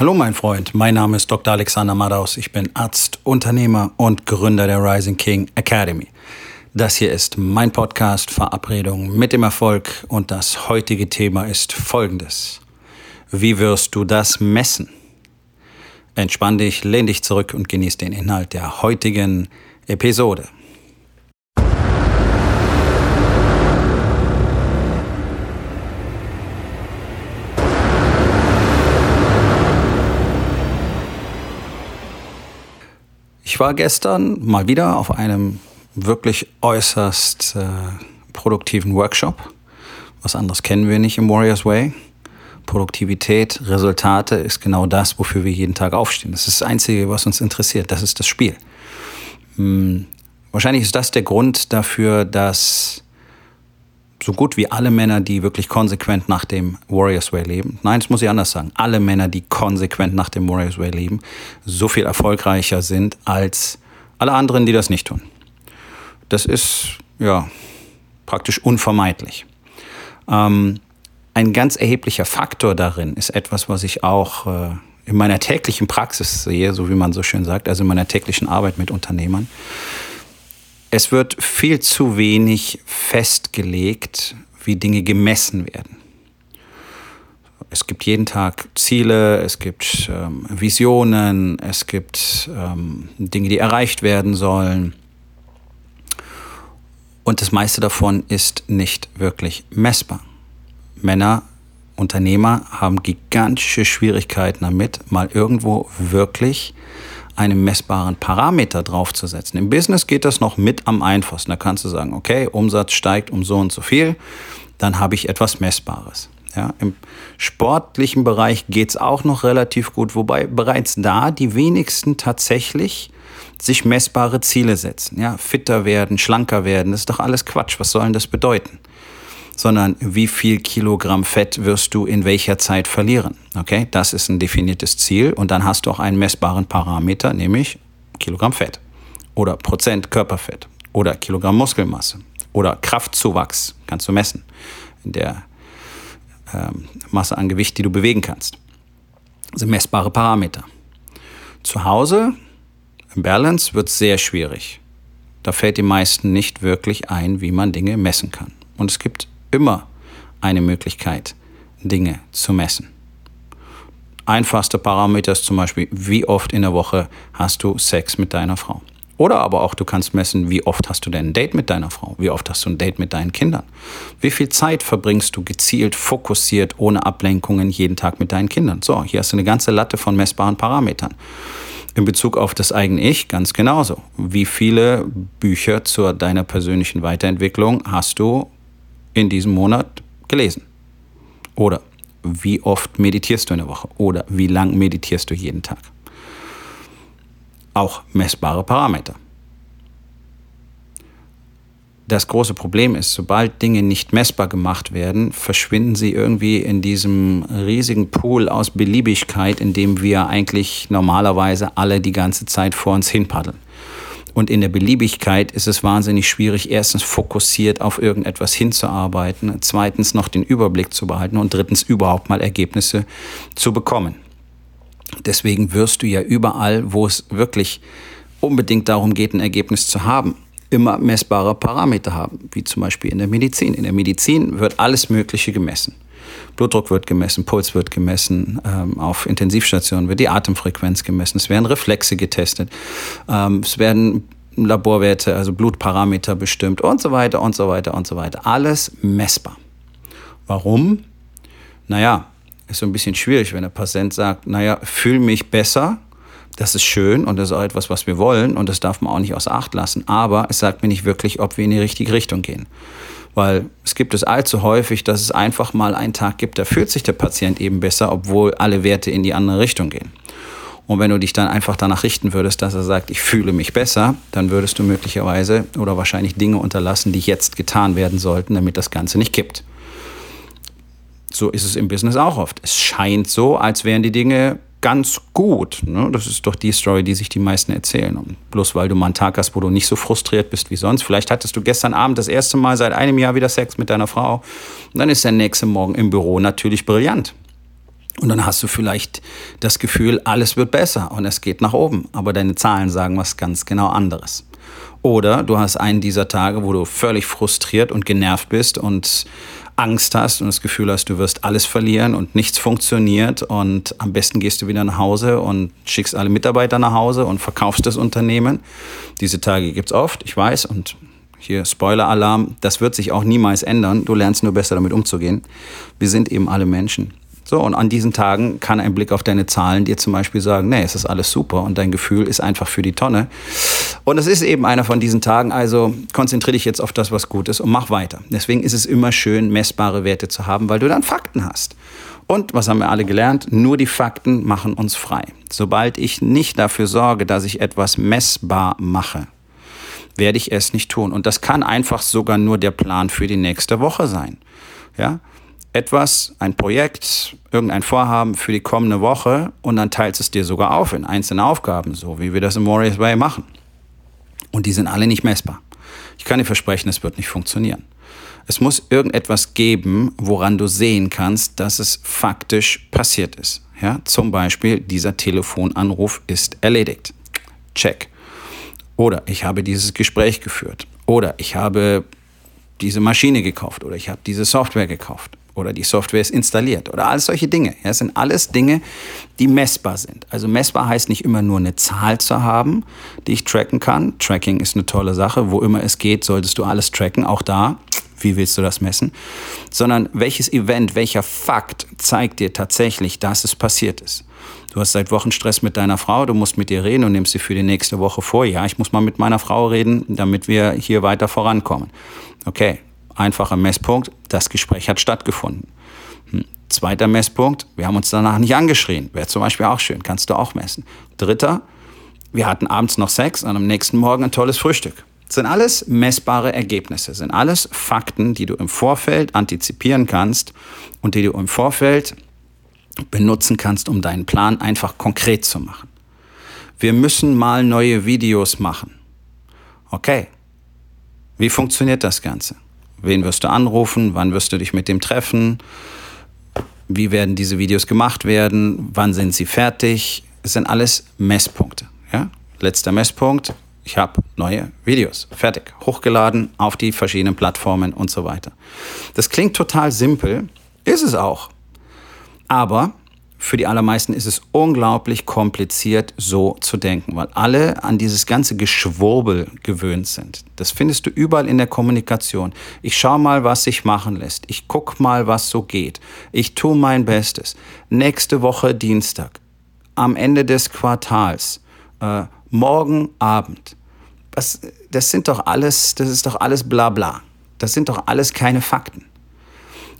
Hallo mein Freund, mein Name ist Dr. Alexander Madaus. Ich bin Arzt, Unternehmer und Gründer der Rising King Academy. Das hier ist mein Podcast Verabredung mit dem Erfolg und das heutige Thema ist folgendes. Wie wirst du das messen? Entspann dich, lehn dich zurück und genieß den Inhalt der heutigen Episode. Ich war gestern mal wieder auf einem wirklich äußerst äh, produktiven Workshop. Was anderes kennen wir nicht im Warriors Way. Produktivität, Resultate ist genau das, wofür wir jeden Tag aufstehen. Das ist das Einzige, was uns interessiert. Das ist das Spiel. Hm, wahrscheinlich ist das der Grund dafür, dass so gut wie alle Männer, die wirklich konsequent nach dem Warriors Way leben, nein, das muss ich anders sagen, alle Männer, die konsequent nach dem Warriors Way leben, so viel erfolgreicher sind als alle anderen, die das nicht tun. Das ist ja praktisch unvermeidlich. Ähm, ein ganz erheblicher Faktor darin ist etwas, was ich auch äh, in meiner täglichen Praxis sehe, so wie man so schön sagt, also in meiner täglichen Arbeit mit Unternehmern. Es wird viel zu wenig festgelegt, wie Dinge gemessen werden. Es gibt jeden Tag Ziele, es gibt ähm, Visionen, es gibt ähm, Dinge, die erreicht werden sollen. Und das meiste davon ist nicht wirklich messbar. Männer, Unternehmer haben gigantische Schwierigkeiten damit, mal irgendwo wirklich einen messbaren Parameter draufzusetzen. Im Business geht das noch mit am einfachsten. Da kannst du sagen, okay, Umsatz steigt um so und so viel, dann habe ich etwas Messbares. Ja, Im sportlichen Bereich geht es auch noch relativ gut, wobei bereits da die wenigsten tatsächlich sich messbare Ziele setzen. Ja, fitter werden, schlanker werden, das ist doch alles Quatsch. Was soll denn das bedeuten? Sondern wie viel Kilogramm Fett wirst du in welcher Zeit verlieren. Okay, das ist ein definiertes Ziel und dann hast du auch einen messbaren Parameter, nämlich Kilogramm Fett oder Prozent Körperfett oder Kilogramm Muskelmasse oder Kraftzuwachs kannst du messen in der ähm, Masse an Gewicht, die du bewegen kannst. Das sind messbare Parameter. Zu Hause im Balance wird es sehr schwierig. Da fällt den meisten nicht wirklich ein, wie man Dinge messen kann. Und es gibt immer eine Möglichkeit, Dinge zu messen. Einfachster Parameter ist zum Beispiel, wie oft in der Woche hast du Sex mit deiner Frau. Oder aber auch, du kannst messen, wie oft hast du denn ein Date mit deiner Frau? Wie oft hast du ein Date mit deinen Kindern? Wie viel Zeit verbringst du gezielt, fokussiert, ohne Ablenkungen jeden Tag mit deinen Kindern? So, hier hast du eine ganze Latte von messbaren Parametern. In Bezug auf das eigene Ich ganz genauso. Wie viele Bücher zu deiner persönlichen Weiterentwicklung hast du in diesem Monat gelesen? Oder wie oft meditierst du in der Woche? Oder wie lang meditierst du jeden Tag? Auch messbare Parameter. Das große Problem ist, sobald Dinge nicht messbar gemacht werden, verschwinden sie irgendwie in diesem riesigen Pool aus Beliebigkeit, in dem wir eigentlich normalerweise alle die ganze Zeit vor uns hinpaddeln. Und in der Beliebigkeit ist es wahnsinnig schwierig, erstens fokussiert auf irgendetwas hinzuarbeiten, zweitens noch den Überblick zu behalten und drittens überhaupt mal Ergebnisse zu bekommen. Deswegen wirst du ja überall, wo es wirklich unbedingt darum geht, ein Ergebnis zu haben, immer messbare Parameter haben, wie zum Beispiel in der Medizin. In der Medizin wird alles Mögliche gemessen. Blutdruck wird gemessen, Puls wird gemessen, ähm, auf Intensivstationen wird die Atemfrequenz gemessen, es werden Reflexe getestet, ähm, es werden Laborwerte, also Blutparameter bestimmt und so weiter und so weiter und so weiter. Alles messbar. Warum? Naja, ist so ein bisschen schwierig, wenn der Patient sagt, naja, fühle mich besser, das ist schön und das ist auch etwas, was wir wollen und das darf man auch nicht außer Acht lassen. Aber es sagt mir nicht wirklich, ob wir in die richtige Richtung gehen. Weil es gibt es allzu häufig, dass es einfach mal einen Tag gibt, da fühlt sich der Patient eben besser, obwohl alle Werte in die andere Richtung gehen. Und wenn du dich dann einfach danach richten würdest, dass er sagt, ich fühle mich besser, dann würdest du möglicherweise oder wahrscheinlich Dinge unterlassen, die jetzt getan werden sollten, damit das Ganze nicht kippt. So ist es im Business auch oft. Es scheint so, als wären die Dinge ganz gut. Ne? Das ist doch die Story, die sich die meisten erzählen. Und bloß weil du mal einen Tag hast, wo du nicht so frustriert bist wie sonst. Vielleicht hattest du gestern Abend das erste Mal seit einem Jahr wieder Sex mit deiner Frau. Und dann ist der nächste Morgen im Büro natürlich brillant. Und dann hast du vielleicht das Gefühl, alles wird besser und es geht nach oben. Aber deine Zahlen sagen was ganz genau anderes. Oder du hast einen dieser Tage, wo du völlig frustriert und genervt bist und Angst hast und das Gefühl hast, du wirst alles verlieren und nichts funktioniert und am besten gehst du wieder nach Hause und schickst alle Mitarbeiter nach Hause und verkaufst das Unternehmen. Diese Tage gibt's oft, ich weiß, und hier Spoiler-Alarm, das wird sich auch niemals ändern. Du lernst nur besser damit umzugehen. Wir sind eben alle Menschen. So, und an diesen Tagen kann ein Blick auf deine Zahlen dir zum Beispiel sagen, nee, es ist alles super und dein Gefühl ist einfach für die Tonne. Und es ist eben einer von diesen Tagen, also konzentriere dich jetzt auf das, was gut ist und mach weiter. Deswegen ist es immer schön, messbare Werte zu haben, weil du dann Fakten hast. Und was haben wir alle gelernt? Nur die Fakten machen uns frei. Sobald ich nicht dafür sorge, dass ich etwas messbar mache, werde ich es nicht tun. Und das kann einfach sogar nur der Plan für die nächste Woche sein. Ja? etwas, ein Projekt, irgendein Vorhaben für die kommende Woche und dann teilst es dir sogar auf in einzelne Aufgaben, so wie wir das im Warriors Way machen. Und die sind alle nicht messbar. Ich kann dir versprechen, es wird nicht funktionieren. Es muss irgendetwas geben, woran du sehen kannst, dass es faktisch passiert ist. Ja, zum Beispiel, dieser Telefonanruf ist erledigt. Check. Oder ich habe dieses Gespräch geführt. Oder ich habe diese Maschine gekauft. Oder ich habe diese Software gekauft oder die Software ist installiert oder all solche Dinge. Ja, das sind alles Dinge, die messbar sind. Also messbar heißt nicht immer nur eine Zahl zu haben, die ich tracken kann. Tracking ist eine tolle Sache. Wo immer es geht, solltest du alles tracken. Auch da, wie willst du das messen? Sondern welches Event, welcher Fakt zeigt dir tatsächlich, dass es passiert ist. Du hast seit Wochen Stress mit deiner Frau, du musst mit ihr reden und nimmst sie für die nächste Woche vor. Ja, ich muss mal mit meiner Frau reden, damit wir hier weiter vorankommen. Okay, Einfacher Messpunkt, das Gespräch hat stattgefunden. Hm. Zweiter Messpunkt, wir haben uns danach nicht angeschrien. Wäre zum Beispiel auch schön, kannst du auch messen. Dritter, wir hatten abends noch Sex und am nächsten Morgen ein tolles Frühstück. Das sind alles messbare Ergebnisse, sind alles Fakten, die du im Vorfeld antizipieren kannst und die du im Vorfeld benutzen kannst, um deinen Plan einfach konkret zu machen. Wir müssen mal neue Videos machen. Okay. Wie funktioniert das Ganze? Wen wirst du anrufen? Wann wirst du dich mit dem treffen? Wie werden diese Videos gemacht werden? Wann sind sie fertig? Es sind alles Messpunkte. Ja? Letzter Messpunkt. Ich habe neue Videos. Fertig. Hochgeladen auf die verschiedenen Plattformen und so weiter. Das klingt total simpel. Ist es auch. Aber für die allermeisten ist es unglaublich kompliziert, so zu denken, weil alle an dieses ganze Geschwurbel gewöhnt sind. Das findest du überall in der Kommunikation. Ich schau mal, was sich machen lässt. Ich guck mal, was so geht. Ich tue mein Bestes. Nächste Woche Dienstag, am Ende des Quartals, äh, morgen Abend. Was, das sind doch alles, das ist doch alles Blabla. Das sind doch alles keine Fakten.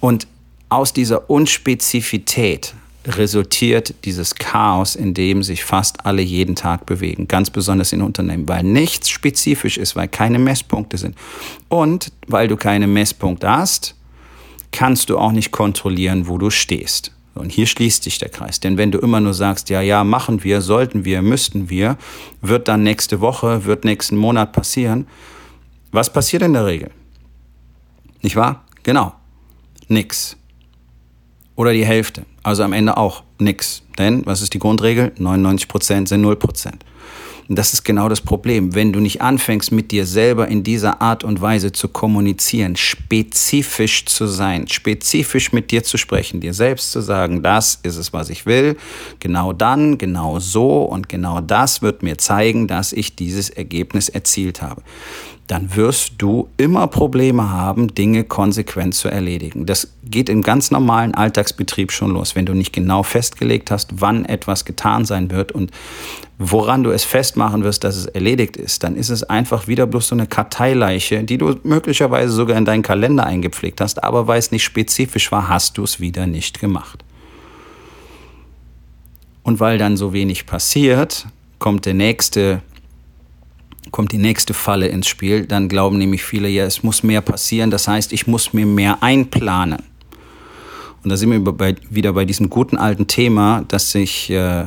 Und aus dieser Unspezifität resultiert dieses Chaos, in dem sich fast alle jeden Tag bewegen, ganz besonders in Unternehmen, weil nichts spezifisch ist, weil keine Messpunkte sind. Und weil du keine Messpunkte hast, kannst du auch nicht kontrollieren, wo du stehst. Und hier schließt sich der Kreis. Denn wenn du immer nur sagst, ja, ja, machen wir, sollten wir, müssten wir, wird dann nächste Woche, wird nächsten Monat passieren. Was passiert in der Regel? Nicht wahr? Genau. Nix oder die Hälfte. Also am Ende auch nichts. Denn, was ist die Grundregel? 99% sind 0%. Und das ist genau das Problem. Wenn du nicht anfängst, mit dir selber in dieser Art und Weise zu kommunizieren, spezifisch zu sein, spezifisch mit dir zu sprechen, dir selbst zu sagen, das ist es, was ich will, genau dann, genau so und genau das wird mir zeigen, dass ich dieses Ergebnis erzielt habe dann wirst du immer Probleme haben, Dinge konsequent zu erledigen. Das geht im ganz normalen Alltagsbetrieb schon los, wenn du nicht genau festgelegt hast, wann etwas getan sein wird und woran du es festmachen wirst, dass es erledigt ist, dann ist es einfach wieder bloß so eine Karteileiche, die du möglicherweise sogar in deinen Kalender eingepflegt hast, aber weil es nicht spezifisch war, hast du es wieder nicht gemacht. Und weil dann so wenig passiert, kommt der nächste kommt die nächste Falle ins Spiel. Dann glauben nämlich viele, ja, es muss mehr passieren. Das heißt, ich muss mir mehr einplanen. Und da sind wir bei, wieder bei diesem guten alten Thema, dass sich, äh,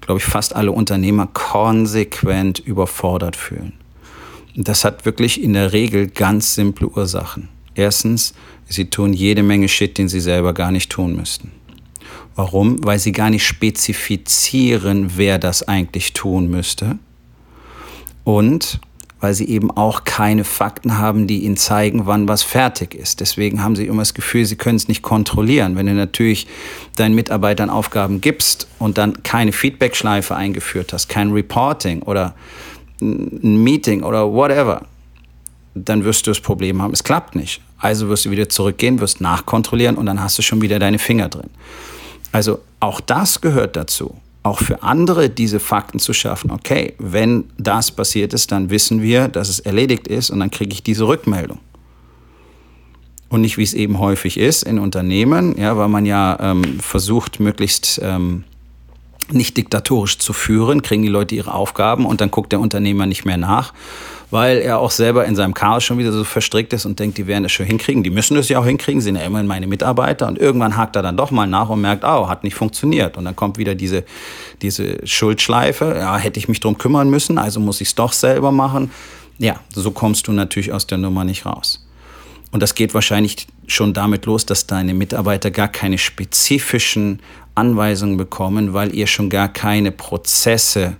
glaube ich, fast alle Unternehmer konsequent überfordert fühlen. Und das hat wirklich in der Regel ganz simple Ursachen. Erstens, sie tun jede Menge Shit, den sie selber gar nicht tun müssten. Warum? Weil sie gar nicht spezifizieren, wer das eigentlich tun müsste. Und weil sie eben auch keine Fakten haben, die ihnen zeigen, wann was fertig ist. Deswegen haben sie immer das Gefühl, sie können es nicht kontrollieren. Wenn du natürlich deinen Mitarbeitern Aufgaben gibst und dann keine Feedbackschleife eingeführt hast, kein Reporting oder ein Meeting oder whatever, dann wirst du das Problem haben, es klappt nicht. Also wirst du wieder zurückgehen, wirst nachkontrollieren und dann hast du schon wieder deine Finger drin. Also auch das gehört dazu auch für andere diese Fakten zu schaffen. Okay, wenn das passiert ist, dann wissen wir, dass es erledigt ist und dann kriege ich diese Rückmeldung. Und nicht, wie es eben häufig ist in Unternehmen, ja, weil man ja ähm, versucht, möglichst ähm, nicht diktatorisch zu führen, kriegen die Leute ihre Aufgaben und dann guckt der Unternehmer nicht mehr nach, weil er auch selber in seinem Chaos schon wieder so verstrickt ist und denkt, die werden das schon hinkriegen. Die müssen das ja auch hinkriegen, sind ja immerhin meine Mitarbeiter. Und irgendwann hakt er dann doch mal nach und merkt, oh, hat nicht funktioniert. Und dann kommt wieder diese, diese Schuldschleife. Ja, hätte ich mich drum kümmern müssen, also muss ich es doch selber machen. Ja, so kommst du natürlich aus der Nummer nicht raus. Und das geht wahrscheinlich schon damit los, dass deine Mitarbeiter gar keine spezifischen Anweisungen bekommen, weil ihr schon gar keine Prozesse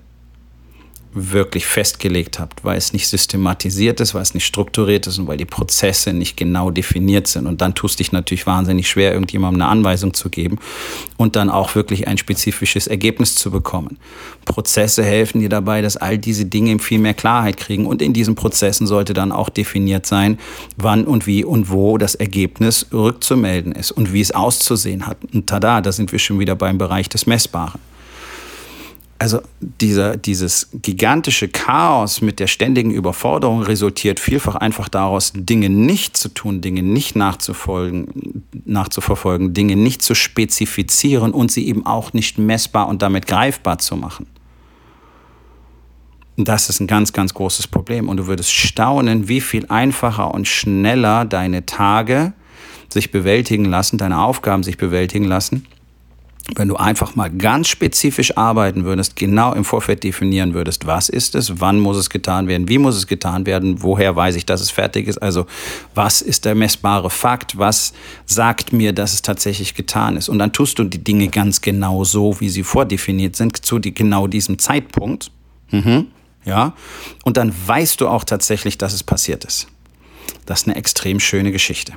wirklich festgelegt habt, weil es nicht systematisiert ist, weil es nicht strukturiert ist und weil die Prozesse nicht genau definiert sind. Und dann tust dich natürlich wahnsinnig schwer, irgendjemandem eine Anweisung zu geben und dann auch wirklich ein spezifisches Ergebnis zu bekommen. Prozesse helfen dir dabei, dass all diese Dinge viel mehr Klarheit kriegen und in diesen Prozessen sollte dann auch definiert sein, wann und wie und wo das Ergebnis rückzumelden ist und wie es auszusehen hat. Und tada, da sind wir schon wieder beim Bereich des Messbaren also dieser, dieses gigantische Chaos mit der ständigen Überforderung resultiert vielfach einfach daraus, Dinge nicht zu tun, Dinge nicht nachzufolgen, nachzuverfolgen, Dinge nicht zu spezifizieren und sie eben auch nicht messbar und damit greifbar zu machen. Das ist ein ganz, ganz großes Problem. Und du würdest staunen, wie viel einfacher und schneller deine Tage sich bewältigen lassen, deine Aufgaben sich bewältigen lassen, wenn du einfach mal ganz spezifisch arbeiten würdest, genau im Vorfeld definieren würdest, was ist es, wann muss es getan werden, wie muss es getan werden, woher weiß ich, dass es fertig ist, also was ist der messbare Fakt, was sagt mir, dass es tatsächlich getan ist. Und dann tust du die Dinge ganz genau so, wie sie vordefiniert sind, zu die, genau diesem Zeitpunkt. Mhm. Ja. Und dann weißt du auch tatsächlich, dass es passiert ist. Das ist eine extrem schöne Geschichte.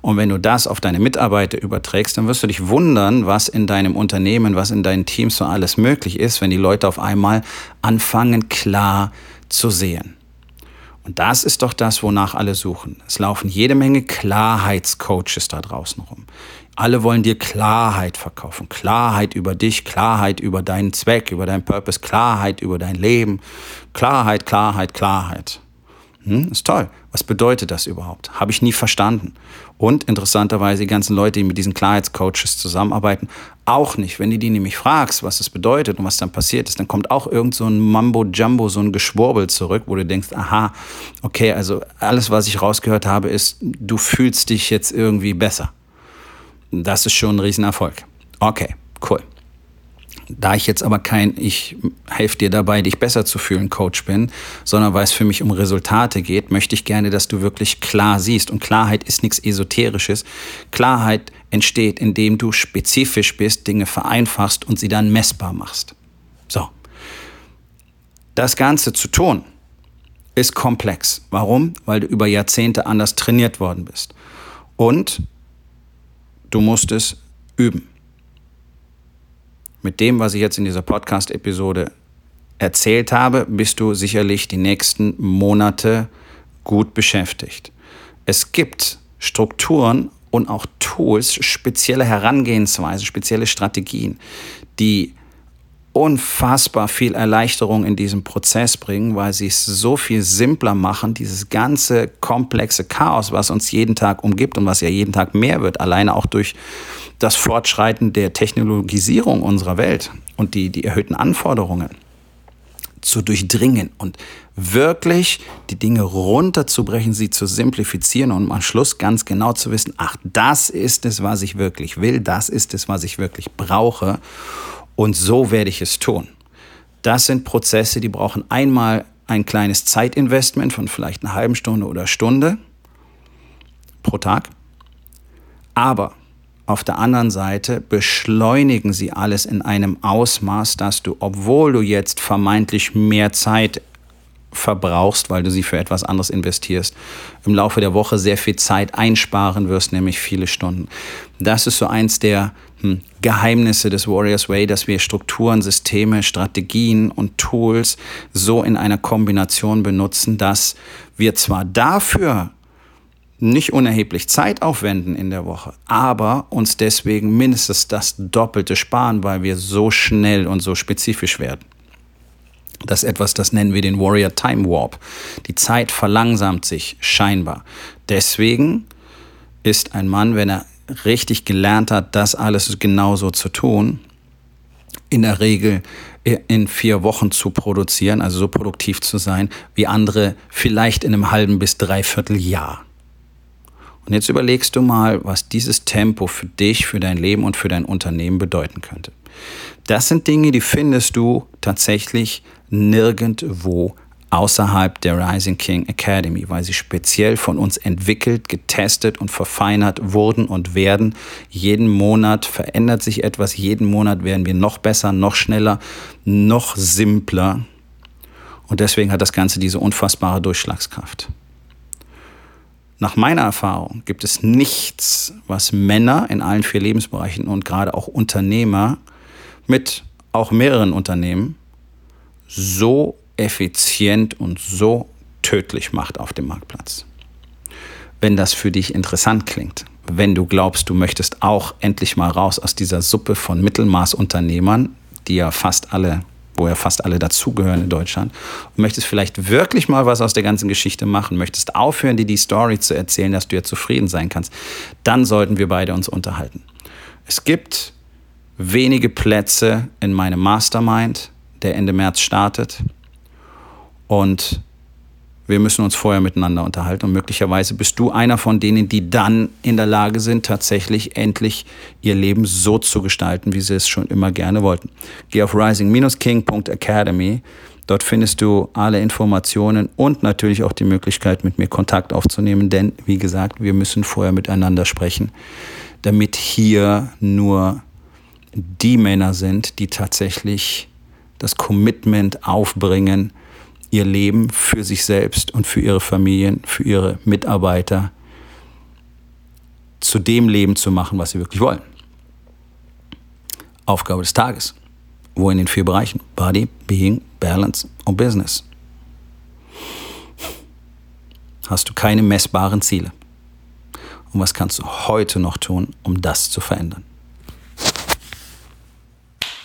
Und wenn du das auf deine Mitarbeiter überträgst, dann wirst du dich wundern, was in deinem Unternehmen, was in deinen Teams so alles möglich ist, wenn die Leute auf einmal anfangen, klar zu sehen. Und das ist doch das, wonach alle suchen. Es laufen jede Menge Klarheitscoaches da draußen rum. Alle wollen dir Klarheit verkaufen. Klarheit über dich, Klarheit über deinen Zweck, über deinen Purpose, Klarheit über dein Leben. Klarheit, Klarheit, Klarheit. Hm, ist toll. Was bedeutet das überhaupt? Habe ich nie verstanden. Und interessanterweise die ganzen Leute, die mit diesen Klarheitscoaches zusammenarbeiten, auch nicht. Wenn du die nämlich fragst, was das bedeutet und was dann passiert ist, dann kommt auch irgend so ein Mambo-Jumbo, so ein Geschwurbel zurück, wo du denkst, aha, okay, also alles, was ich rausgehört habe, ist, du fühlst dich jetzt irgendwie besser. Das ist schon ein Riesenerfolg. Okay, cool. Da ich jetzt aber kein Ich helfe dir dabei, dich besser zu fühlen Coach bin, sondern weil es für mich um Resultate geht, möchte ich gerne, dass du wirklich klar siehst. Und Klarheit ist nichts Esoterisches. Klarheit entsteht, indem du spezifisch bist, Dinge vereinfachst und sie dann messbar machst. So. Das Ganze zu tun, ist komplex. Warum? Weil du über Jahrzehnte anders trainiert worden bist. Und du musst es üben mit dem, was ich jetzt in dieser Podcast-Episode erzählt habe, bist du sicherlich die nächsten Monate gut beschäftigt. Es gibt Strukturen und auch Tools, spezielle Herangehensweisen, spezielle Strategien, die unfassbar viel Erleichterung in diesem Prozess bringen, weil sie es so viel simpler machen, dieses ganze komplexe Chaos, was uns jeden Tag umgibt und was ja jeden Tag mehr wird, alleine auch durch das Fortschreiten der Technologisierung unserer Welt und die, die erhöhten Anforderungen zu durchdringen und wirklich die Dinge runterzubrechen, sie zu simplifizieren und am Schluss ganz genau zu wissen, ach, das ist es, was ich wirklich will, das ist es, was ich wirklich brauche und so werde ich es tun. Das sind Prozesse, die brauchen einmal ein kleines Zeitinvestment von vielleicht einer halben Stunde oder Stunde pro Tag. Aber auf der anderen Seite beschleunigen sie alles in einem Ausmaß, dass du, obwohl du jetzt vermeintlich mehr Zeit verbrauchst, weil du sie für etwas anderes investierst, im Laufe der Woche sehr viel Zeit einsparen wirst, nämlich viele Stunden. Das ist so eins der hm, Geheimnisse des Warriors Way, dass wir Strukturen, Systeme, Strategien und Tools so in einer Kombination benutzen, dass wir zwar dafür nicht unerheblich Zeit aufwenden in der Woche, aber uns deswegen mindestens das Doppelte sparen, weil wir so schnell und so spezifisch werden. Das ist etwas, das nennen wir den Warrior Time Warp. Die Zeit verlangsamt sich scheinbar. Deswegen ist ein Mann, wenn er richtig gelernt hat, das alles genauso zu tun, in der Regel in vier Wochen zu produzieren, also so produktiv zu sein, wie andere vielleicht in einem halben bis dreiviertel Jahr. Und jetzt überlegst du mal, was dieses Tempo für dich, für dein Leben und für dein Unternehmen bedeuten könnte. Das sind Dinge, die findest du tatsächlich nirgendwo außerhalb der Rising King Academy, weil sie speziell von uns entwickelt, getestet und verfeinert wurden und werden. Jeden Monat verändert sich etwas, jeden Monat werden wir noch besser, noch schneller, noch simpler. Und deswegen hat das Ganze diese unfassbare Durchschlagskraft. Nach meiner Erfahrung gibt es nichts, was Männer in allen vier Lebensbereichen und gerade auch Unternehmer mit auch mehreren Unternehmen so effizient und so tödlich macht auf dem Marktplatz. Wenn das für dich interessant klingt, wenn du glaubst, du möchtest auch endlich mal raus aus dieser Suppe von Mittelmaßunternehmern, die ja fast alle wo ja fast alle dazugehören in Deutschland, und möchtest vielleicht wirklich mal was aus der ganzen Geschichte machen, möchtest aufhören, dir die Story zu erzählen, dass du ja zufrieden sein kannst, dann sollten wir beide uns unterhalten. Es gibt wenige Plätze in meinem Mastermind, der Ende März startet. Und wir müssen uns vorher miteinander unterhalten und möglicherweise bist du einer von denen, die dann in der Lage sind, tatsächlich endlich ihr Leben so zu gestalten, wie sie es schon immer gerne wollten. Geh auf rising-king.academy. Dort findest du alle Informationen und natürlich auch die Möglichkeit, mit mir Kontakt aufzunehmen, denn wie gesagt, wir müssen vorher miteinander sprechen, damit hier nur die Männer sind, die tatsächlich das Commitment aufbringen, ihr Leben für sich selbst und für ihre Familien, für ihre Mitarbeiter zu dem Leben zu machen, was sie wirklich wollen. Aufgabe des Tages. Wo in den vier Bereichen? Body, Being, Balance und Business. Hast du keine messbaren Ziele? Und was kannst du heute noch tun, um das zu verändern?